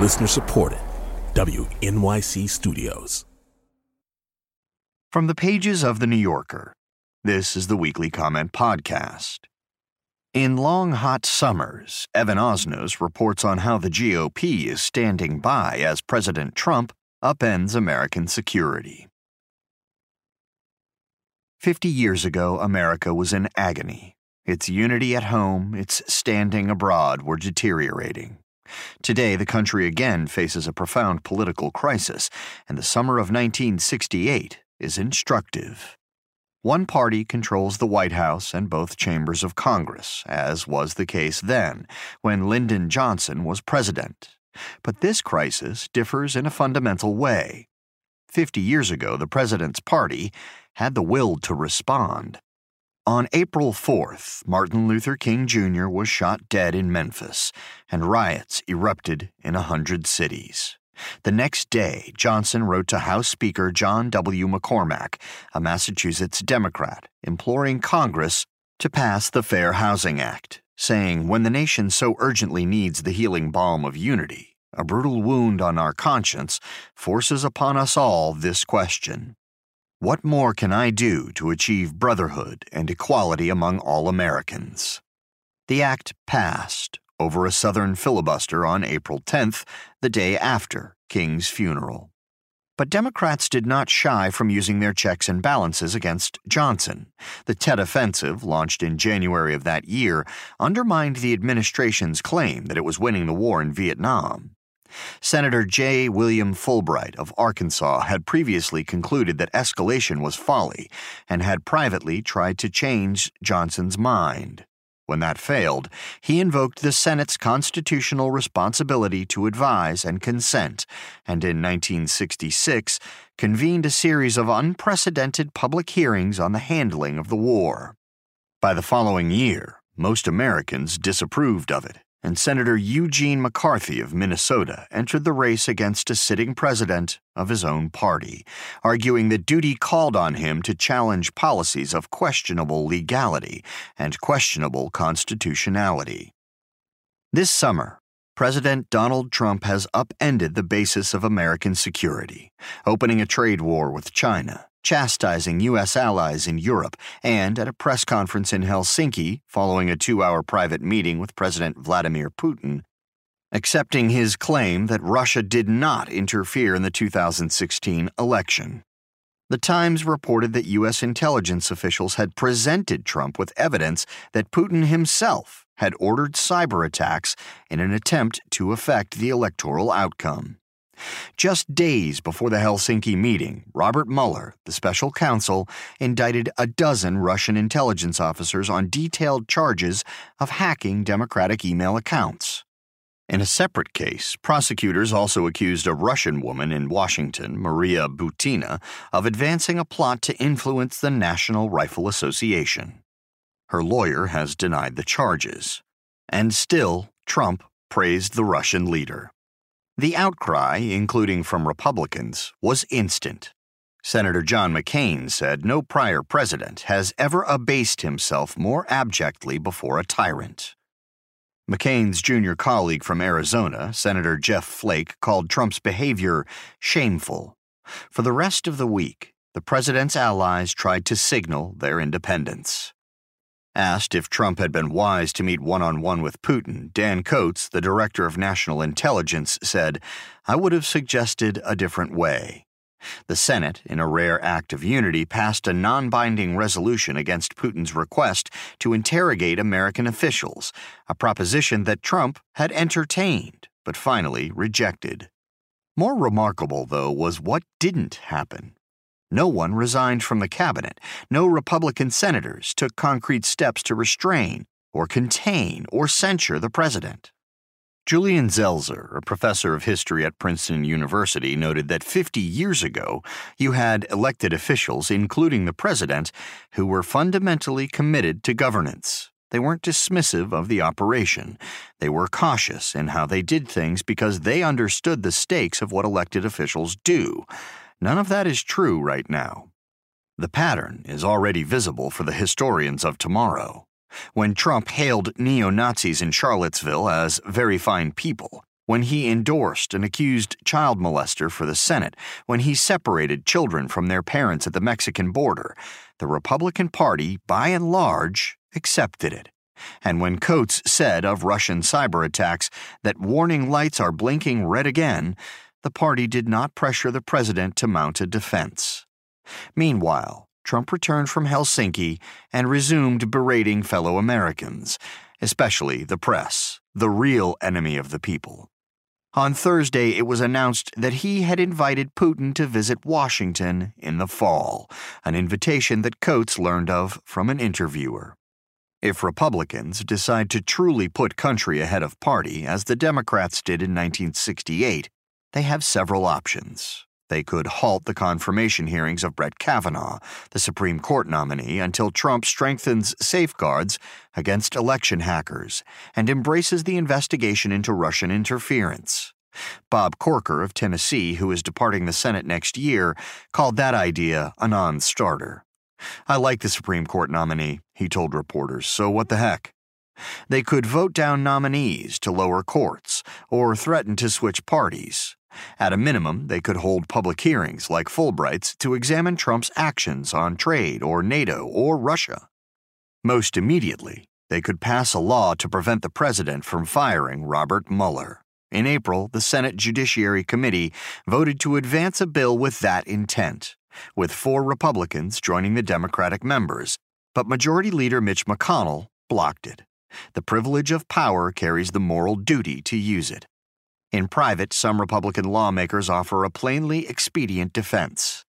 Listener supported. WNYC Studios. From the pages of The New Yorker, this is the Weekly Comment Podcast. In long, hot summers, Evan Osnos reports on how the GOP is standing by as President Trump upends American security. Fifty years ago, America was in agony. Its unity at home, its standing abroad were deteriorating. Today, the country again faces a profound political crisis, and the summer of 1968 is instructive. One party controls the White House and both chambers of Congress, as was the case then, when Lyndon Johnson was president. But this crisis differs in a fundamental way. Fifty years ago, the president's party had the will to respond. On April 4th, Martin Luther King Jr. was shot dead in Memphis, and riots erupted in a hundred cities. The next day, Johnson wrote to House Speaker John W. McCormack, a Massachusetts Democrat, imploring Congress to pass the Fair Housing Act, saying, When the nation so urgently needs the healing balm of unity, a brutal wound on our conscience forces upon us all this question what more can I do to achieve brotherhood and equality among all Americans? The act passed over a Southern filibuster on April 10th, the day after King's funeral. But Democrats did not shy from using their checks and balances against Johnson. The Tet Offensive, launched in January of that year, undermined the administration's claim that it was winning the war in Vietnam. Senator J. William Fulbright of Arkansas had previously concluded that escalation was folly and had privately tried to change Johnson's mind. When that failed, he invoked the Senate's constitutional responsibility to advise and consent, and in 1966 convened a series of unprecedented public hearings on the handling of the war. By the following year, most Americans disapproved of it and Senator Eugene McCarthy of Minnesota entered the race against a sitting president of his own party, arguing that duty called on him to challenge policies of questionable legality and questionable constitutionality. This summer, President Donald Trump has upended the basis of American security, opening a trade war with China chastising U.S. allies in Europe, and at a press conference in Helsinki following a two hour private meeting with President Vladimir Putin, accepting his claim that Russia did not interfere in the 2016 election. The Times reported that U.S. intelligence officials had presented Trump with evidence that Putin himself had ordered cyber attacks in an attempt to affect the electoral outcome. Just days before the Helsinki meeting, Robert Mueller, the special counsel, indicted a dozen Russian intelligence officers on detailed charges of hacking Democratic email accounts. In a separate case, prosecutors also accused a Russian woman in Washington, Maria Butina, of advancing a plot to influence the National Rifle Association. Her lawyer has denied the charges. And still, Trump praised the Russian leader. The outcry, including from Republicans, was instant. Senator John McCain said no prior president has ever abased himself more abjectly before a tyrant. McCain's junior colleague from Arizona, Senator Jeff Flake, called Trump's behavior shameful. For the rest of the week, the president's allies tried to signal their independence. Asked if Trump had been wise to meet one on one with Putin, Dan Coats, the director of national intelligence, said, I would have suggested a different way. The Senate, in a rare act of unity, passed a non binding resolution against Putin's request to interrogate American officials, a proposition that Trump had entertained but finally rejected. More remarkable, though, was what didn't happen. No one resigned from the cabinet. No Republican senators took concrete steps to restrain or contain or censure the president. Julian Zelizer, a professor of history at Princeton University, noted that 50 years ago, you had elected officials, including the president, who were fundamentally committed to governance. They weren't dismissive of the operation. They were cautious in how they did things because they understood the stakes of what elected officials do. None of that is true right now. The pattern is already visible for the historians of tomorrow. When Trump hailed neo Nazis in Charlottesville as very fine people, when he endorsed an accused child molester for the Senate, when he separated children from their parents at the Mexican border, the Republican Party, by and large, accepted it. And when Coats said of Russian cyber attacks that warning lights are blinking red again, the party did not pressure the president to mount a defense. Meanwhile, Trump returned from Helsinki and resumed berating fellow Americans, especially the press, the real enemy of the people. On Thursday, it was announced that he had invited Putin to visit Washington in the fall, an invitation that Coats learned of from an interviewer. If Republicans decide to truly put country ahead of party, as the Democrats did in 1968, they have several options. They could halt the confirmation hearings of Brett Kavanaugh, the Supreme Court nominee, until Trump strengthens safeguards against election hackers and embraces the investigation into Russian interference. Bob Corker of Tennessee, who is departing the Senate next year, called that idea a non starter. I like the Supreme Court nominee, he told reporters, so what the heck? They could vote down nominees to lower courts or threaten to switch parties. At a minimum, they could hold public hearings like Fulbright's to examine Trump's actions on trade or NATO or Russia. Most immediately, they could pass a law to prevent the president from firing Robert Mueller. In April, the Senate Judiciary Committee voted to advance a bill with that intent, with four Republicans joining the Democratic members, but Majority Leader Mitch McConnell blocked it. The privilege of power carries the moral duty to use it. In private, some Republican lawmakers offer a plainly expedient defense.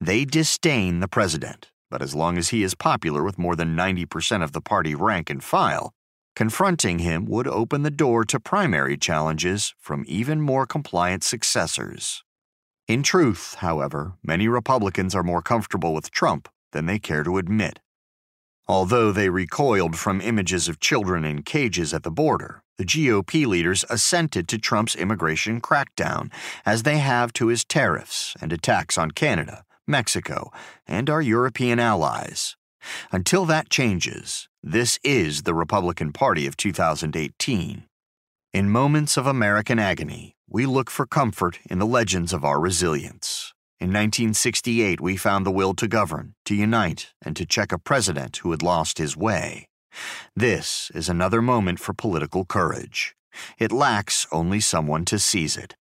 They disdain the president, but as long as he is popular with more than 90% of the party rank and file, confronting him would open the door to primary challenges from even more compliant successors. In truth, however, many Republicans are more comfortable with Trump than they care to admit. Although they recoiled from images of children in cages at the border, the GOP leaders assented to Trump's immigration crackdown, as they have to his tariffs and attacks on Canada, Mexico, and our European allies. Until that changes, this is the Republican Party of 2018. In moments of American agony, we look for comfort in the legends of our resilience. In 1968, we found the will to govern, to unite, and to check a president who had lost his way. This is another moment for political courage. It lacks only someone to seize it.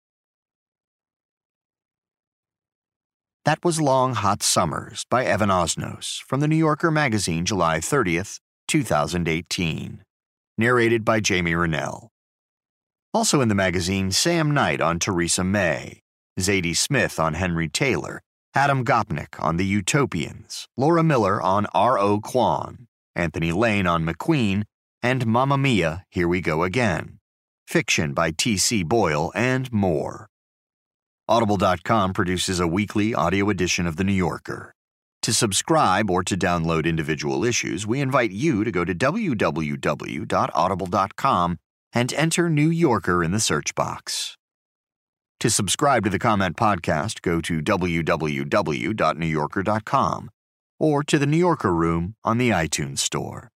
That was Long Hot Summers by Evan Osnos from the New Yorker magazine, July 30th, 2018. Narrated by Jamie Rennell. Also in the magazine, Sam Knight on Theresa May, Zadie Smith on Henry Taylor, Adam Gopnik on The Utopians, Laura Miller on R.O. Kwon, Anthony Lane on McQueen, and Mamma Mia, Here We Go Again. Fiction by T.C. Boyle, and more. Audible.com produces a weekly audio edition of The New Yorker. To subscribe or to download individual issues, we invite you to go to www.audible.com and enter New Yorker in the search box. To subscribe to the Comment Podcast, go to www.newyorker.com or to the New Yorker Room on the iTunes Store.